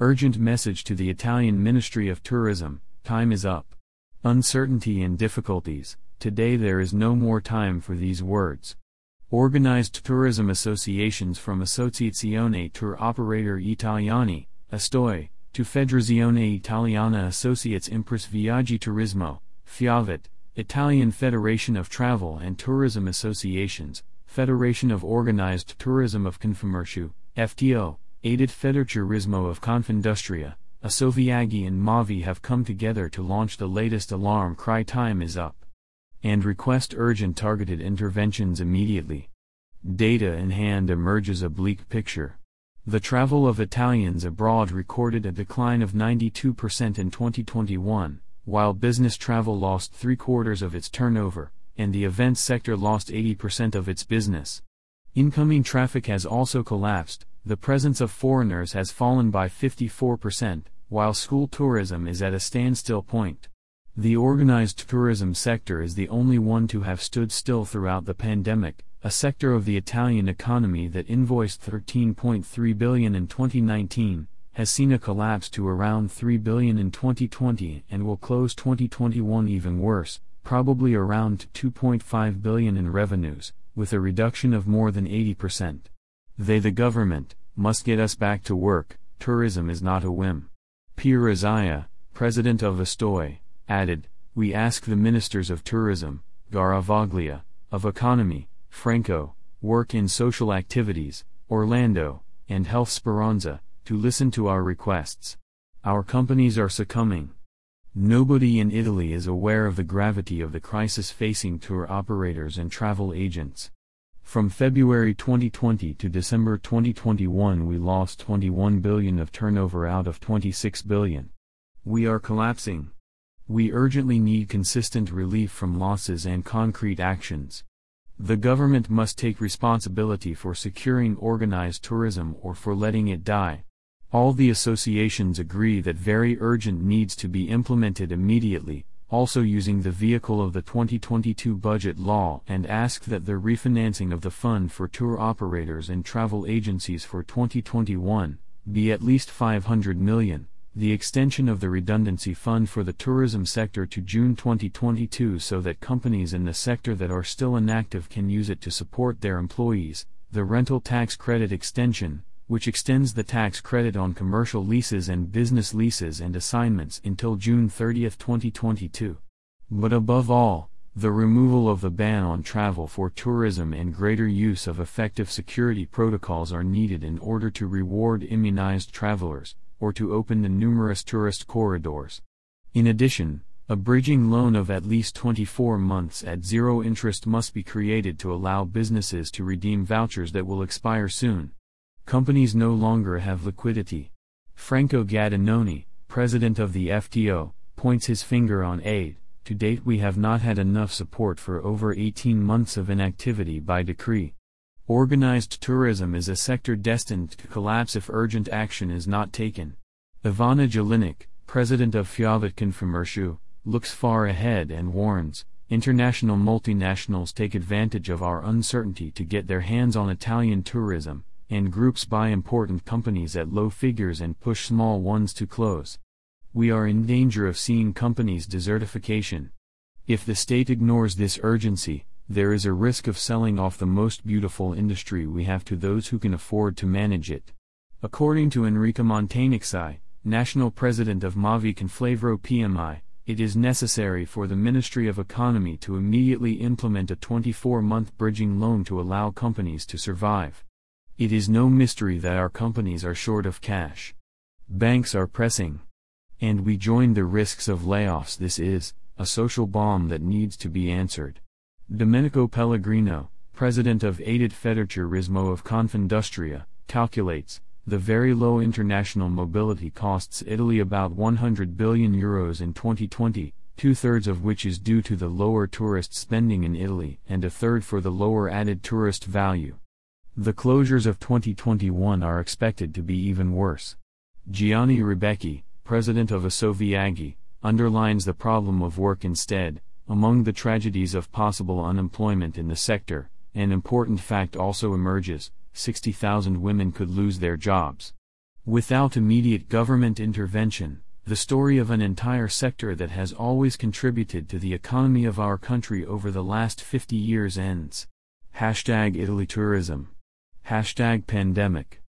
Urgent message to the Italian Ministry of Tourism time is up. Uncertainty and difficulties, today there is no more time for these words. Organized tourism associations from Associazione Tour Operator Italiani, ASTOI, to Federazione Italiana Associazioni Imprese Viaggi Turismo, FIAVET, Italian Federation of Travel and Tourism Associations, Federation of Organized Tourism of Confcommercio, FTO, Aidit Federturismo of Confindustria, Assoviaggi and Mavi have come together to launch the latest alarm cry time is up. And request urgent targeted interventions immediately. Data in hand emerges a bleak picture. The travel of Italians abroad recorded a decline of 92% in 2021, while business travel lost three quarters of its turnover, and the events sector lost 80% of its business. Incoming traffic has also collapsed, the presence of foreigners has fallen by 54%, while school tourism is at a standstill point. The organized tourism sector is the only one to have stood still throughout the pandemic, a sector of the Italian economy that invoiced 13.3 billion in 2019, has seen a collapse to around 3 billion in 2020 and will close 2021 even worse, probably around 2.5 billion in revenues, with a reduction of more than 80%. They the government, must get us back to work, tourism is not a whim. Pier Ezhaya, president of ASTOI, added, We ask the ministers of tourism, Garavaglia, of economy, Franco, work in social activities, Orlando, and Health Speranza, to listen to our requests. Our companies are succumbing. Nobody in Italy is aware of the gravity of the crisis facing tour operators and travel agents. From February 2020 to December 2021 we lost 21 billion of turnover out of 26 billion. We are collapsing. We urgently need consistent relief from losses and concrete actions. The government must take responsibility for securing organized tourism or for letting it die. All the associations agree that very urgent needs to be implemented immediately, also using the vehicle of the 2022 budget law and ask that the refinancing of the fund for tour operators and travel agencies for 2021 be at least 500 million. The extension of the redundancy fund for the tourism sector to June 2022 so that companies in the sector that are still inactive can use it to support their employees, the rental tax credit extension, which extends the tax credit on commercial leases and business leases and assignments until June 30, 2022. But above all, the removal of the ban on travel for tourism and greater use of effective security protocols are needed in order to reward immunized travelers, or to open the numerous tourist corridors. In addition, a bridging loan of at least 24 months at zero interest must be created to allow businesses to redeem vouchers that will expire soon. Companies no longer have liquidity. Franco Gattinoni, president of the FTO, points his finger on aid. To date, we have not had enough support for over 18 months of inactivity by decree. Organized tourism is a sector destined to collapse if urgent action is not taken. Ivana Jelinek, president of Fiavet Confcommercio, looks far ahead and warns international multinationals take advantage of our uncertainty to get their hands on Italian tourism, and groups buy important companies at low figures and push small ones to close. We are in danger of seeing companies' desertification. If the state ignores this urgency, there is a risk of selling off the most beautiful industry we have to those who can afford to manage it. According to Enrica Montanucci, national president of Mavi Conflavoro PMI, it is necessary for the Ministry of Economy to immediately implement a 24 month bridging loan to allow companies to survive. It is no mystery that our companies are short of cash. Banks are pressing. And we join the risks of layoffs. This is a social bomb that needs to be answered. Domenico Pellegrino, president of Aidit Federturismo of Confindustria, calculates the very low international mobility costs Italy about 100 billion euros in 2020, two thirds of which is due to the lower tourist spending in Italy and a third for the lower added tourist value. The closures of 2021 are expected to be even worse. Gianni Rebecchi, president of Assoviaggi, underlines the problem of work instead, among the tragedies of possible unemployment in the sector, an important fact also emerges 60,000 women could lose their jobs. Without immediate government intervention, the story of an entire sector that has always contributed to the economy of our country over the last 50 years ends. Hashtag Italy Tourism. Hashtag Pandemic.